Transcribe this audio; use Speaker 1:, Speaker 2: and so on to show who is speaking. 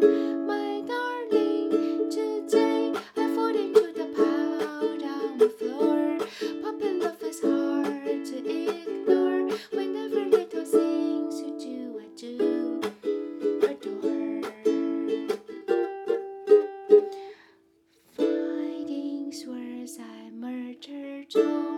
Speaker 1: my darling to take a foot into the powder poppin' off his heart to ignore when the little things you do i do adore Fighting swords, I murder Joe.